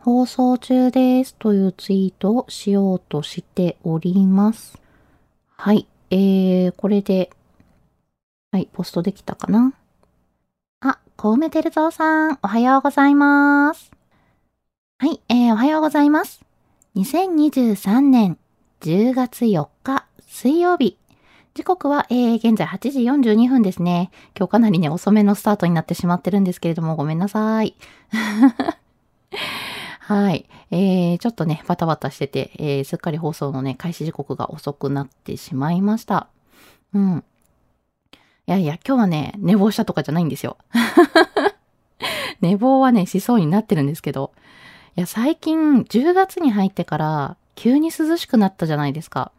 放送中ですというツイートをしようとしております。はい。えー、これで、はい、ポストできたかな？あ、小梅照蔵さん、おはようございます。はい、えー、おはようございます。2023年10月4日水曜日。時刻は、えー、現在8時42分ですね。今日かなりね、遅めのスタートになってしまってるんですけれども、ごめんなさい。はい。えー、ちょっとね、バタバタしてて、えー、すっかり放送のね、開始時刻が遅くなってしまいました。うん。いやいや、今日はね、寝坊したとかじゃないんですよ。寝坊はね、しそうになってるんですけど、いや、最近、10月に入ってから、急に涼しくなったじゃないですか。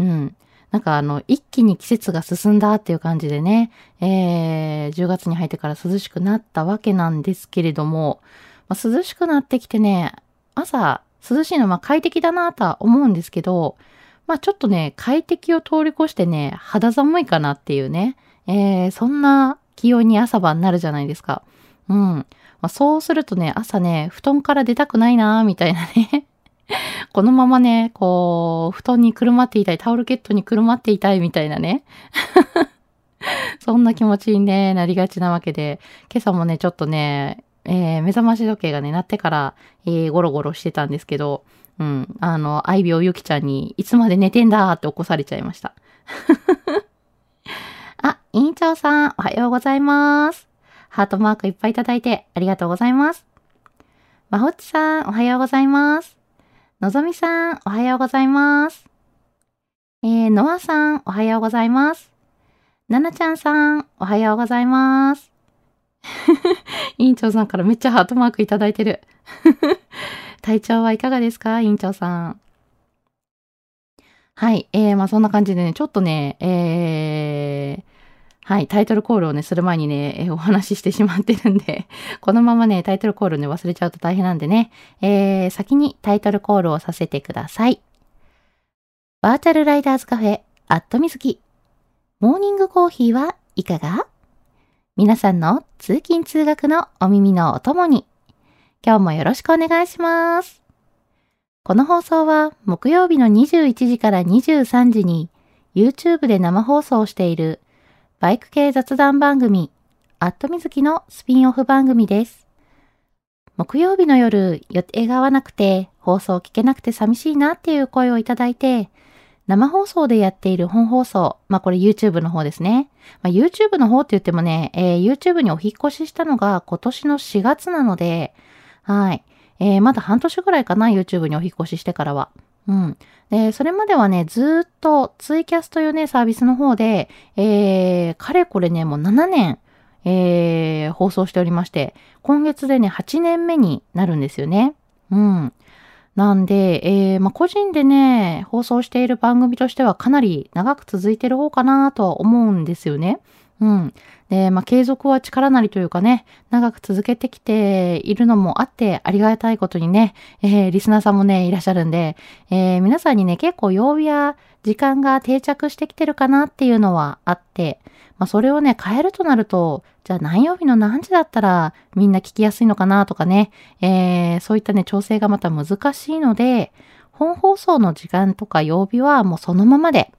うん。なんかあの、一気に季節が進んだっていう感じでね、えー、10月に入ってから涼しくなったわけなんですけれども、まあ、涼しくなってきてね、朝涼しいのは快適だなとは思うんですけど、まあちょっとね、快適を通り越してね、肌寒いかなっていうね、えー、そんな気温に朝晩になるじゃないですか。うん。まあ、そうするとね、朝ね、布団から出たくないなみたいなね。このままね、こう、布団にくるまっていたい、タオルケットにくるまっていたいみたいなね。そんな気持ちに、ね、なりがちなわけで、今朝もね、ちょっとね、えー、目覚まし時計がね、鳴ってから、えー、ゴロゴロしてたんですけど、うん、あの、愛病ゆきちゃんに、いつまで寝てんだって起こされちゃいました。あ、委員長さん、おはようございます。ハートマークいっぱいいただいてありがとうございます。まほっちさん、おはようございます。のぞみさん、おはようございます。えー、のあさん、おはようございます。ななちゃんさん、おはようございます。委員長さんからめっちゃハートマークいただいてる。体調はいかがですか？委員長さん。はい。えー、まあそんな感じでね、ちょっとね、えー、はい、タイトルコールをね、する前にね、えーお話ししてしまってるんで、このままね、タイトルコールね、忘れちゃうと大変なんでね、えー、先にタイトルコールをさせてください。バーチャルライダーズカフェ、アットみずき。モーニングコーヒーはいかが？皆さんの通勤通学のお耳のお供に、今日もよろしくお願いします。この放送は木曜日の21時から23時に YouTube で生放送しているバイク系雑談番組、アットみずきのスピンオフ番組です。木曜日の夜、予定が合わなくて、放送聞けなくて寂しいなっていう声をいただいて、生放送でやっている本放送、まあこれ YouTube の方ですね。まあ、YouTube の方って言ってもね、えー YouTube にお引越ししたのが今年の4月なので、はい。えーまだ半年ぐらいかな、YouTube にお引越ししてからは。うん。で、それまではね、ずっとツイキャスというね、サービスの方で、えー、かれこれね、もう7年、えー、放送しておりまして、今月でね、8年目になるんですよね。うん。なんで、えー、まあ、個人でね、放送している番組としてはかなり長く続いてる方かなとは思うんですよね。うん。で、まあ、継続は力なりというかね、長く続けてきているのもあって、ありがたいことにね、えー、リスナーさんもね、いらっしゃるんで、えー、皆さんにね、結構曜日や時間が定着してきてるかなっていうのはあって、まあ、それをね、変えるとなると、じゃあ何曜日の何時だったらみんな聞きやすいのかなとかね、えー、そういったね、調整がまた難しいので、本放送の時間とか曜日はもうそのままで、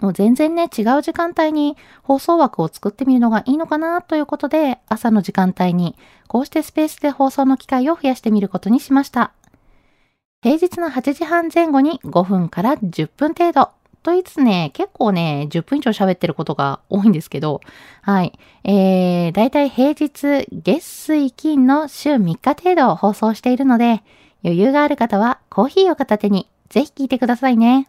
もう全然ね、違う時間帯に放送枠を作ってみるのがいいのかなということで、朝の時間帯に、こうしてスペースで放送の機会を増やしてみることにしました。平日の8時半前後に5分から10分程度。と言いつつね、結構ね、10分以上喋ってることが多いんですけど、はい。えー、だいたい平日、月水金の週3日程度放送しているので、余裕がある方はコーヒーを片手にぜひ聞いてくださいね。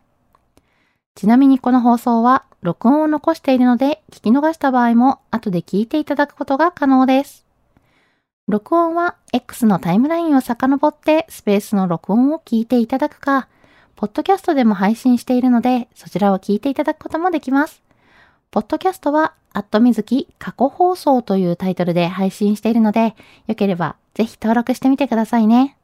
ちなみにこの放送は録音を残しているので聞き逃した場合も後で聞いていただくことが可能です。録音は X のタイムラインを遡ってスペースの録音を聞いていただくか、ポッドキャストでも配信しているのでそちらを聞いていただくこともできます。ポッドキャストは、アットみずき過去放送というタイトルで配信しているので、よければぜひ登録してみてくださいね。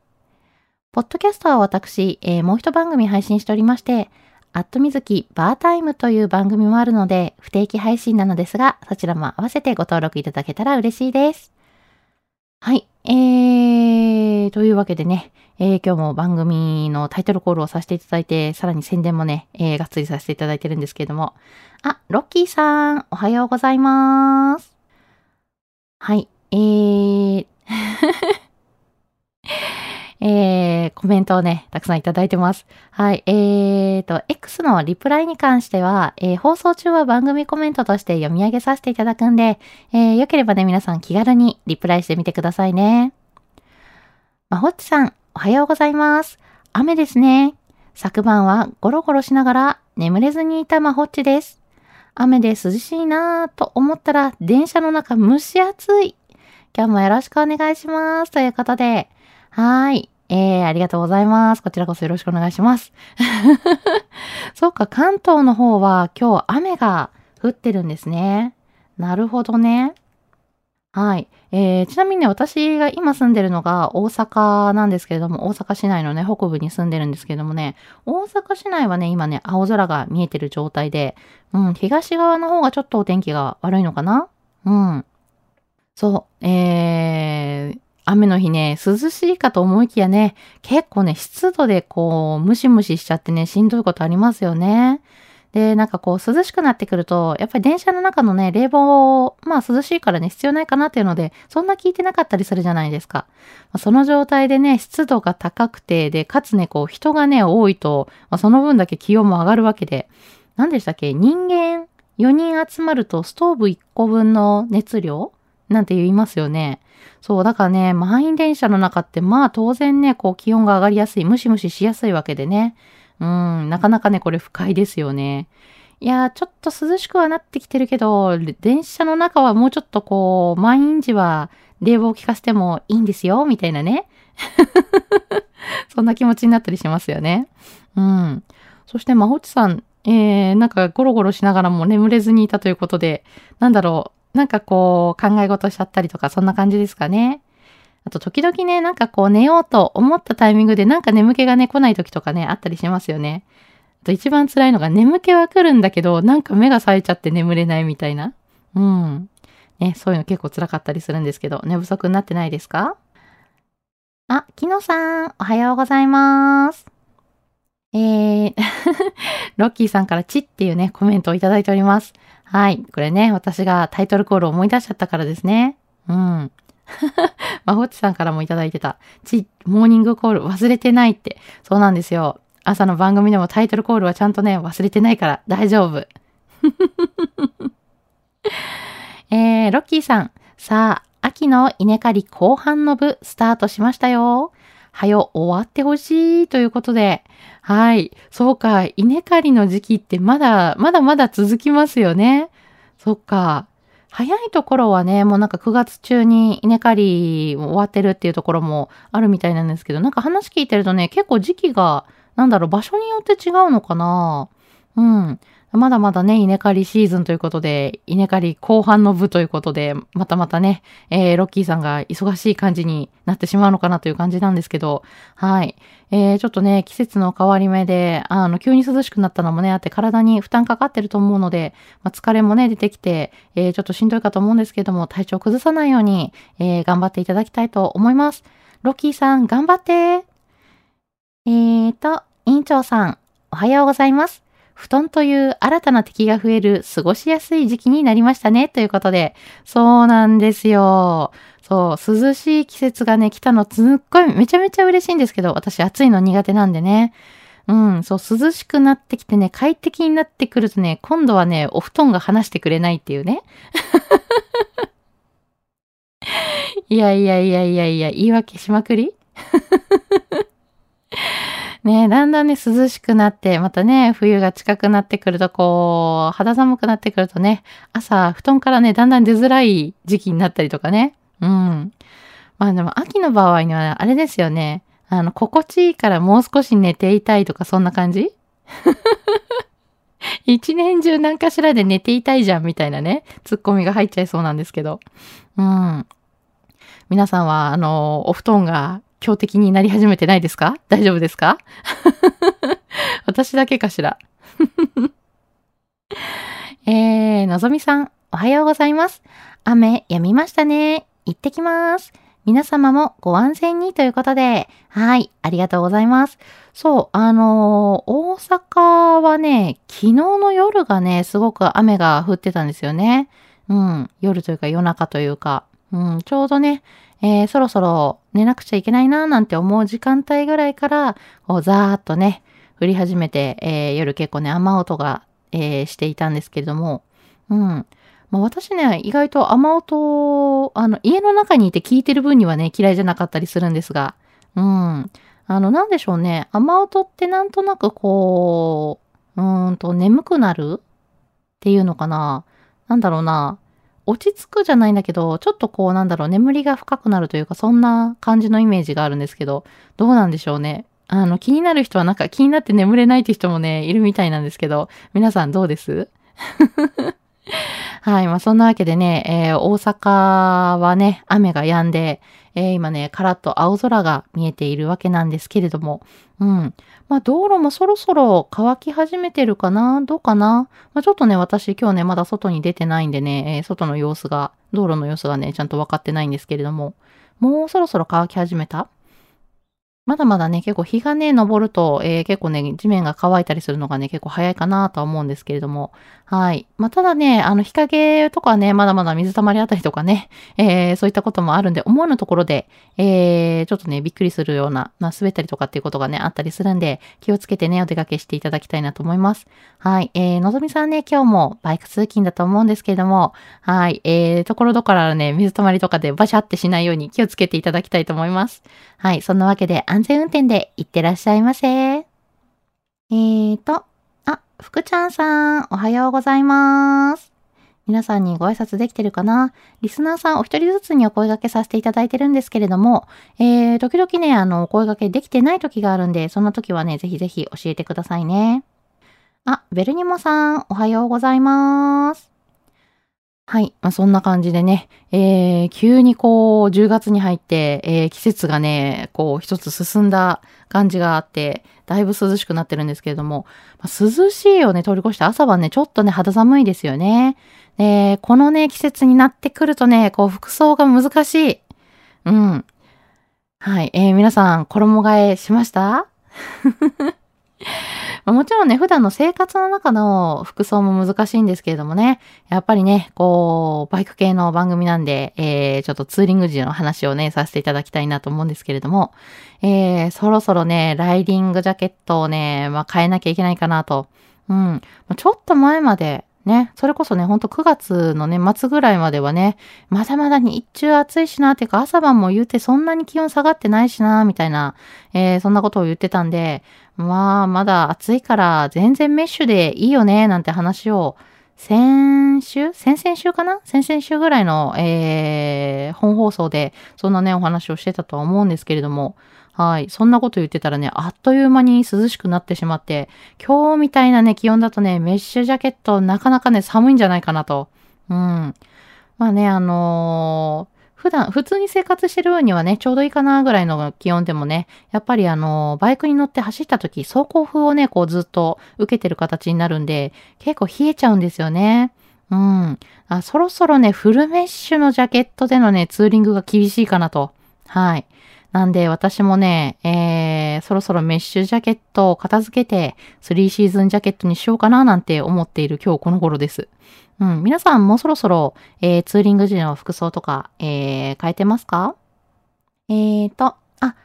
ポッドキャストは私、えー、もう一番組配信しておりまして、アットみずきバータイムという番組もあるので、不定期配信なのですが、そちらも合わせてご登録いただけたら嬉しいです。はい。えー、というわけでね、えー、今日も番組のタイトルコールをさせていただいて、さらに宣伝もね、えー、がっつりさせていただいてるんですけれども。あ、ロッキーさん、おはようございます。はい。えー、えー、コメントをね、たくさんいただいてます。はい。えーと、X のリプライに関しては、えー、放送中は番組コメントとして読み上げさせていただくんで、えー、よければね、皆さん気軽にリプライしてみてくださいね。まほっちさん、おはようございます。雨ですね。昨晩はゴロゴロしながら眠れずにいたまほっちです。雨で涼しいなぁと思ったら電車の中蒸し暑い。今日もよろしくお願いします。ということで、はい。えー、ありがとうございます。こちらこそよろしくお願いします。そうか、関東の方は今日雨が降ってるんですね。なるほどね。はい。えー、ちなみにね、私が今住んでるのが大阪なんですけれども、大阪市内のね、北部に住んでるんですけれどもね、大阪市内はね、今ね、青空が見えてる状態で、うん、東側の方がちょっとお天気が悪いのかな？うん。そう、えー、雨の日ね、涼しいかと思いきやね、結構ね、湿度でこう、ムシムシしちゃってね、しんどいことありますよね。で、なんかこう、涼しくなってくると、やっぱり電車の中のね、冷房、まあ涼しいからね、必要ないかなっていうので、そんな効いてなかったりするじゃないですか。その状態でね、湿度が高くて、で、かつね、こう、人がね、多いと、まあ、その分だけ気温も上がるわけで、何でしたっけ？人間4人集まるとストーブ1個分の熱量？なんて言いますよね。そう、だからね、満員電車の中って、まあ当然ね、こう気温が上がりやすい、ムシムシしやすいわけでね。うん、なかなかね、これ不快ですよね。いやー、ちょっと涼しくはなってきてるけど、電車の中はもうちょっとこう、満員時は冷房を効かせてもいいんですよ、みたいなね。そんな気持ちになったりしますよね。うん。そして、まほちさん、えー、なんかゴロゴロしながらも眠れずにいたということで、なんだろう、なんかこう、考え事しちゃったりとか、そんな感じですかね。あと、時々ね、なんかこう、寝ようと思ったタイミングで、なんか眠気がね、来ない時とかね、あったりしますよね。あと、一番辛いのが、眠気は来るんだけど、なんか目が冴えちゃって眠れないみたいな。うん。ね、そういうの結構辛かったりするんですけど、寝不足になってないですか？あ、きのさん、おはようございます。えー、ロッキーさんからチっていうね、コメントをいただいております。はい。これね、私がタイトルコールを思い出しちゃったからですね。うん。まほっちさんからもいただいてた。ち、モーニングコール忘れてないって。そうなんですよ。朝の番組でもタイトルコールはちゃんとね、忘れてないから大丈夫。えー、ロッキーさん。さあ、秋の稲刈り後半の部スタートしましたよ。はよ、終わってほしいということで。はい。そうか。稲刈りの時期ってまだ、まだまだ続きますよね。そっか。早いところはね、もうなんか9月中に稲刈り終わってるっていうところもあるみたいなんですけど、なんか話聞いてるとね、結構時期が、なんだろう、場所によって違うのかなうん。まだまだね、稲刈りシーズンということで、稲刈り後半の部ということで、またまたね、えー、ロッキーさんが忙しい感じになってしまうのかなという感じなんですけど、はい。えー、ちょっとね、季節の変わり目で、あの、急に涼しくなったのもね、あって体に負担かかってると思うので、まあ、疲れもね、出てきて、えー、ちょっとしんどいかと思うんですけども、体調崩さないように、えー、頑張っていただきたいと思います。ロッキーさん、頑張ってえーと、委員長さん、おはようございます。布団という新たな敵が増える過ごしやすい時期になりましたね。ということで。そうなんですよ。そう、涼しい季節がね、来たのすっごいめちゃめちゃ嬉しいんですけど、私暑いの苦手なんでね。うん、そう、涼しくなってきてね、快適になってくるとね、今度はね、お布団が離してくれないっていうね。いやいやいやいやいや、言い訳しまくり？ねだんだんね、涼しくなって、またね、冬が近くなってくると、こう、肌寒くなってくるとね、朝、布団からね、だんだん出づらい時期になったりとかね。うん。まあでも、秋の場合には、あれですよね。あの、心地いいからもう少し寝ていたいとか、そんな感じ？一年中何かしらで寝ていたいじゃん、みたいなね、ツッコミが入っちゃいそうなんですけど。うん。皆さんは、あの、お布団が強敵になり始めてないですか？大丈夫ですか？私だけかしら。えー、のぞみさん、おはようございます。雨、止みましたね。行ってきます。皆様もご安全にということで、はい、ありがとうございます。そう、あのー、大阪はね、昨日の夜がね、すごく雨が降ってたんですよね。うん、夜というか夜中というか、うん、ちょうどね、えー、そろそろ寝なくちゃいけないななんて思う時間帯ぐらいから、こうザーっとね、降り始めて、えー、夜結構ね、雨音が、えー、していたんですけれども、うん。まあ、私ね、意外と雨音、あの、家の中にいて聞いてる分にはね、嫌いじゃなかったりするんですが、うん。あの、なんでしょうね。雨音ってなんとなくこう、うーんと、眠くなるっていうのかな。なんだろうな。落ち着くじゃないんだけど、ちょっとこうなんだろう、眠りが深くなるというか、そんな感じのイメージがあるんですけど、どうなんでしょうね。あの、気になる人はなんか気になって眠れないって人もね、いるみたいなんですけど、皆さんどうです？はい。まあ、そんなわけでね、えー、大阪はね、雨が止んで、えー、今ね、カラッと青空が見えているわけなんですけれども、うん。まあ、道路もそろそろ乾き始めてるかな？どうかな？まあ、ちょっとね、私今日ね、まだ外に出てないんでね、えー、外の様子が、道路の様子がね、ちゃんと分かってないんですけれども、もうそろそろ乾き始めた？まだまだね、結構日がね、昇ると、えー、結構ね、地面が乾いたりするのがね、結構早いかなとは思うんですけれども。はい。まあ、ただね、あの、日陰とかね、まだまだ水溜まりあたりとかね、えー、そういったこともあるんで、思わぬところで、えー、ちょっとね、びっくりするような、まあ、滑ったりとかっていうことがね、あったりするんで、気をつけてね、お出かけしていただきたいなと思います。はい。えー、のぞみさんね、今日もバイク通勤だと思うんですけれども、はい。えー、ところどころね、水溜まりとかでバシャってしないように気をつけていただきたいと思います。はい。そんなわけで、安全運転でいってらっしゃいませ。えーと、あ、福ちゃんさん、おはようございます。皆さんにご挨拶できてるかな？リスナーさんお一人ずつにお声掛けさせていただいてるんですけれども、えー、時々ね、あの、お声掛けできてない時があるんで、そんな時はね、ぜひぜひ教えてくださいね。あ、ベルニモさん、おはようございます。はい。まあ、そんな感じでね、えー、急にこう、10月に入って、えー、季節がね、こう、一つ進んだ感じがあって、だいぶ涼しくなってるんですけれども、まあ、涼しいをね、通り越して朝晩ね、ちょっとね、肌寒いですよね。で、このね、季節になってくるとね、こう、服装が難しい。うん。はい。えー、皆さん、衣替えしました？もちろんね、普段の生活の中の服装も難しいんですけれどもね、やっぱりね、こう、バイク系の番組なんで、えー、ちょっとツーリング時の話をね、させていただきたいなと思うんですけれども、えー、そろそろね、ライディングジャケットをね、まあ、変えなきゃいけないかなと。うん。ちょっと前まで、ね、それこそね、ほんと9月のね、末ぐらいまではね、まだまだ日中暑いしな、っていうか朝晩も言うてそんなに気温下がってないしな、みたいな、えー、そんなことを言ってたんで、まあ、まだ暑いから全然メッシュでいいよね、なんて話を、先週先々週かな？先々週ぐらいの、えー、本放送で、そんなね、お話をしてたとは思うんですけれども、はい。そんなこと言ってたらね、あっという間に涼しくなってしまって、今日みたいなね、気温だとね、メッシュジャケットなかなかね、寒いんじゃないかなと。うん。まあね、あのー普段、普通に生活してる分にはね、ちょうどいいかなぐらいの気温でもね、やっぱりあの、バイクに乗って走った時、走行風をね、こうずっと受けてる形になるんで、結構冷えちゃうんですよね。うん。あ、そろそろね、フルメッシュのジャケットでのね、ツーリングが厳しいかなと。はい。なんで私もね、えー、そろそろメッシュジャケットを片付けて、3シーズンジャケットにしようかななんて思っている今日この頃です。うん、皆さんもうそろそろ、えー、ツーリング時の服装とか、えー、変えてますか？えーと、あ、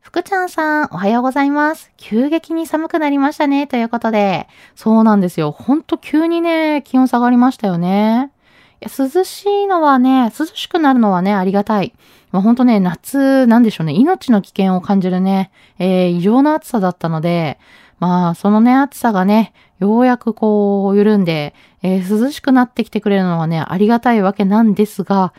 福ちゃんさん、おはようございます。急激に寒くなりましたね、ということで。そうなんですよ。ほんと急にね、気温下がりましたよね。いや涼しいのはね、涼しくなるのはね、ありがたい。まあ、ほんとね、夏、なんでしょうね、命の危険を感じるね、えー、異常な暑さだったので、まあ、そのね、暑さがね、ようやくこう、緩んで、えー、涼しくなってきてくれるのはね、ありがたいわけなんですが、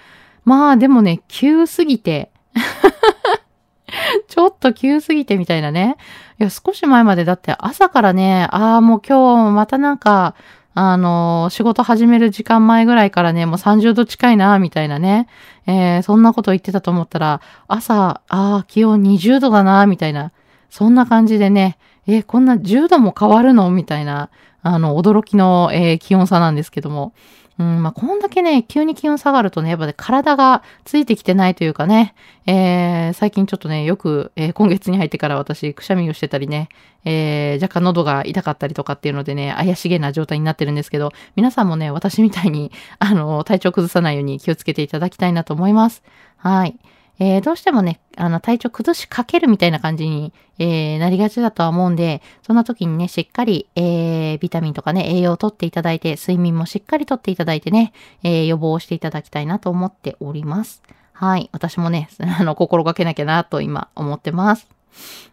まあでもね、急すぎて ちょっと急すぎてみたいなね。いや、少し前までだって朝からね、ああ、もう今日またなんか、あの、仕事始める時間前ぐらいからね、もう30度近いな、みたいなね。えー、そんなこと言ってたと思ったら、朝、ああ、気温20度だな、みたいな。そんな感じでね、えー、こんな10度も変わるの？みたいな。あの、驚きの、えー、気温差なんですけども。うん、まあ、こんだけね、急に気温下がるとね、やっぱね、体がついてきてないというかね、えー、最近ちょっとね、よく、えー、今月に入ってから私、くしゃみをしてたりね、えー、若干喉が痛かったりとかっていうのでね、怪しげな状態になってるんですけど、皆さんもね、私みたいに、あの、体調崩さないように気をつけていただきたいなと思います。はい。えー、どうしてもね、あの、体調崩しかけるみたいな感じに、えー、なりがちだとは思うんで、そんな時にね、しっかり、えー、ビタミンとかね、栄養をとっていただいて、睡眠もしっかりとっていただいてね、え、予防をしていただきたいなと思っております。はい。私もね、あの、心がけなきゃなと今思ってます。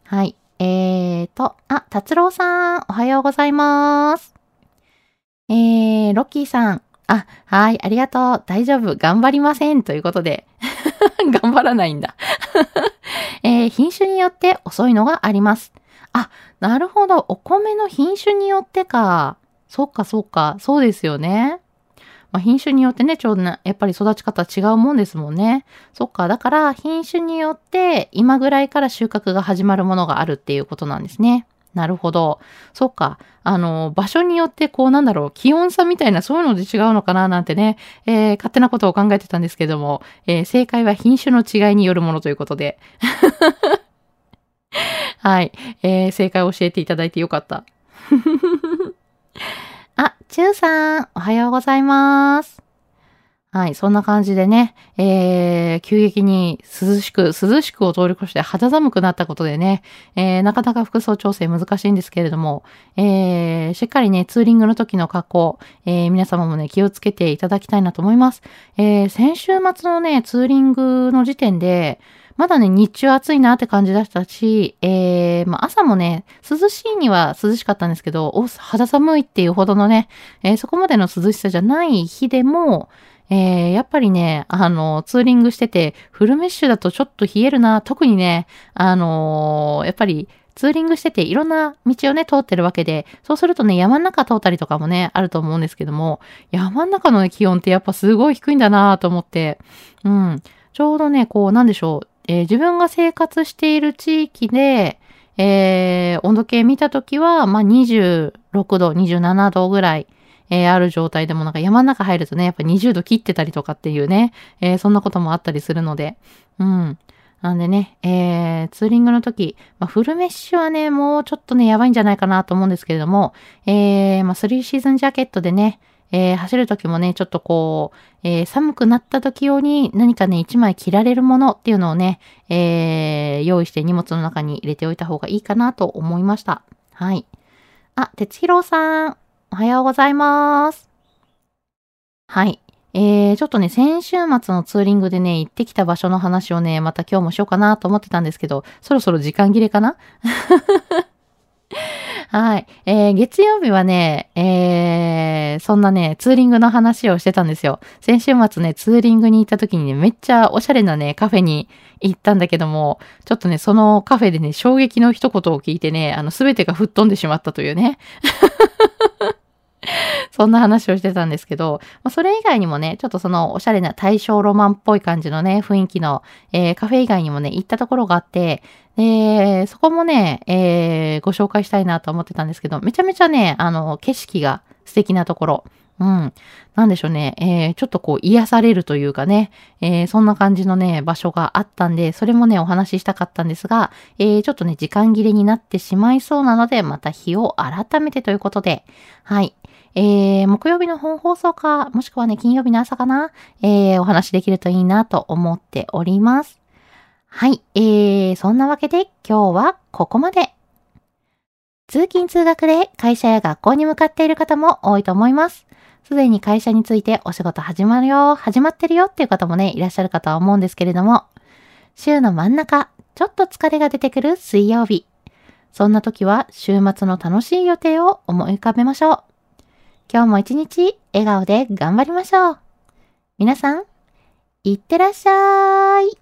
はい。えーと、あ、達郎さん、おはようございます。えー、ロッキーさん、あ、はい、ありがとう。大丈夫。頑張りません。ということで。頑張らないんだ えー、品種によって遅いのがあります。あ、なるほど。お米の品種によってか。そっかそっか。そうですよね。まあ、品種によってね、ちょうどやっぱり育ち方違うもんですもんね。そっか。だから品種によって今ぐらいから収穫が始まるものがあるっていうことなんですね。なるほど。そっか。あの、場所によってこうなんだろう、気温差みたいなそういうので違うのかななんてね、えー、勝手なことを考えてたんですけども、えー、正解は品種の違いによるものということで。はい。えー、正解を教えていただいてよかった。あ、ちゅうさん、おはようございます。はい、そんな感じでね、えー、急激に涼しく、涼しくを通り越して肌寒くなったことでね、えー、なかなか服装調整難しいんですけれども、えー、しっかりね、ツーリングの時の格好、えー、皆様もね、気をつけていただきたいなと思います。えー、先週末のね、ツーリングの時点で、まだね、日中暑いなって感じだったし、えー、まあ、朝もね、涼しいには涼しかったんですけど、お、肌寒いっていうほどのね、えー、そこまでの涼しさじゃない日でも、えー、やっぱりね、あの、ツーリングしてて、フルメッシュだとちょっと冷えるな。特にね、あのー、やっぱり、ツーリングしてていろんな道をね、通ってるわけで、そうするとね、山の中通ったりとかもね、あると思うんですけども、山の中の、ね、気温ってやっぱすごい低いんだなと思って、うん。ちょうどね、こう、なんでしょう、えー、自分が生活している地域で、えー、温度計見たときは、まあ、26度、27度ぐらい。えー、ある状態でもなんか山の中入るとね、やっぱ20度切ってたりとかっていうね、えー、そんなこともあったりするので、うん。なんでね、えー、ツーリングの時、まあ、フルメッシュはね、もうちょっとね、やばいんじゃないかなと思うんですけれども、えー、まあ、3シーズンジャケットでね、えー、走る時もね、ちょっとこう、えー、寒くなった時用に何かね、一枚着られるものっていうのをね、えー、用意して荷物の中に入れておいた方がいいかなと思いました。はい。あ、哲弘さん、おはようございます。はい。えー、ちょっとね、先週末のツーリングでね、行ってきた場所の話をね、また今日もしようかなと思ってたんですけど、そろそろ時間切れかな？はい。えー、月曜日はね、えー、そんなね、ツーリングの話をしてたんですよ。先週末ね、ツーリングに行った時にね、めっちゃおしゃれなね、カフェに行ったんだけども、ちょっとね、そのカフェでね、衝撃の一言を聞いてね、あの、すべてが吹っ飛んでしまったというね。そんな話をしてたんですけど、まあ、それ以外にもね、ちょっとそのおしゃれな大正ロマンっぽい感じのね、雰囲気の、えー、カフェ以外にもね、行ったところがあって、で、そこもね、えー、ご紹介したいなと思ってたんですけど、めちゃめちゃね、あの、景色が素敵なところ。うん。なんでしょうね。えー、ちょっとこう癒されるというかね、えー、そんな感じのね、場所があったんで、それもね、お話ししたかったんですが、えー、ちょっとね、時間切れになってしまいそうなので、また日を改めてということで、はい。えー、木曜日の本放送か、もしくはね、金曜日の朝かな、えー、お話できるといいなと思っております。はい、えー、そんなわけで今日はここまで。通勤通学で会社や学校に向かっている方も多いと思います。すでに会社についてお仕事始まるよ、始まってるよっていう方もね、いらっしゃるかとは思うんですけれども、週の真ん中、ちょっと疲れが出てくる水曜日。そんな時は週末の楽しい予定を思い浮かべましょう。今日も一日笑顔で頑張りましょう。皆さん、いってらっしゃい。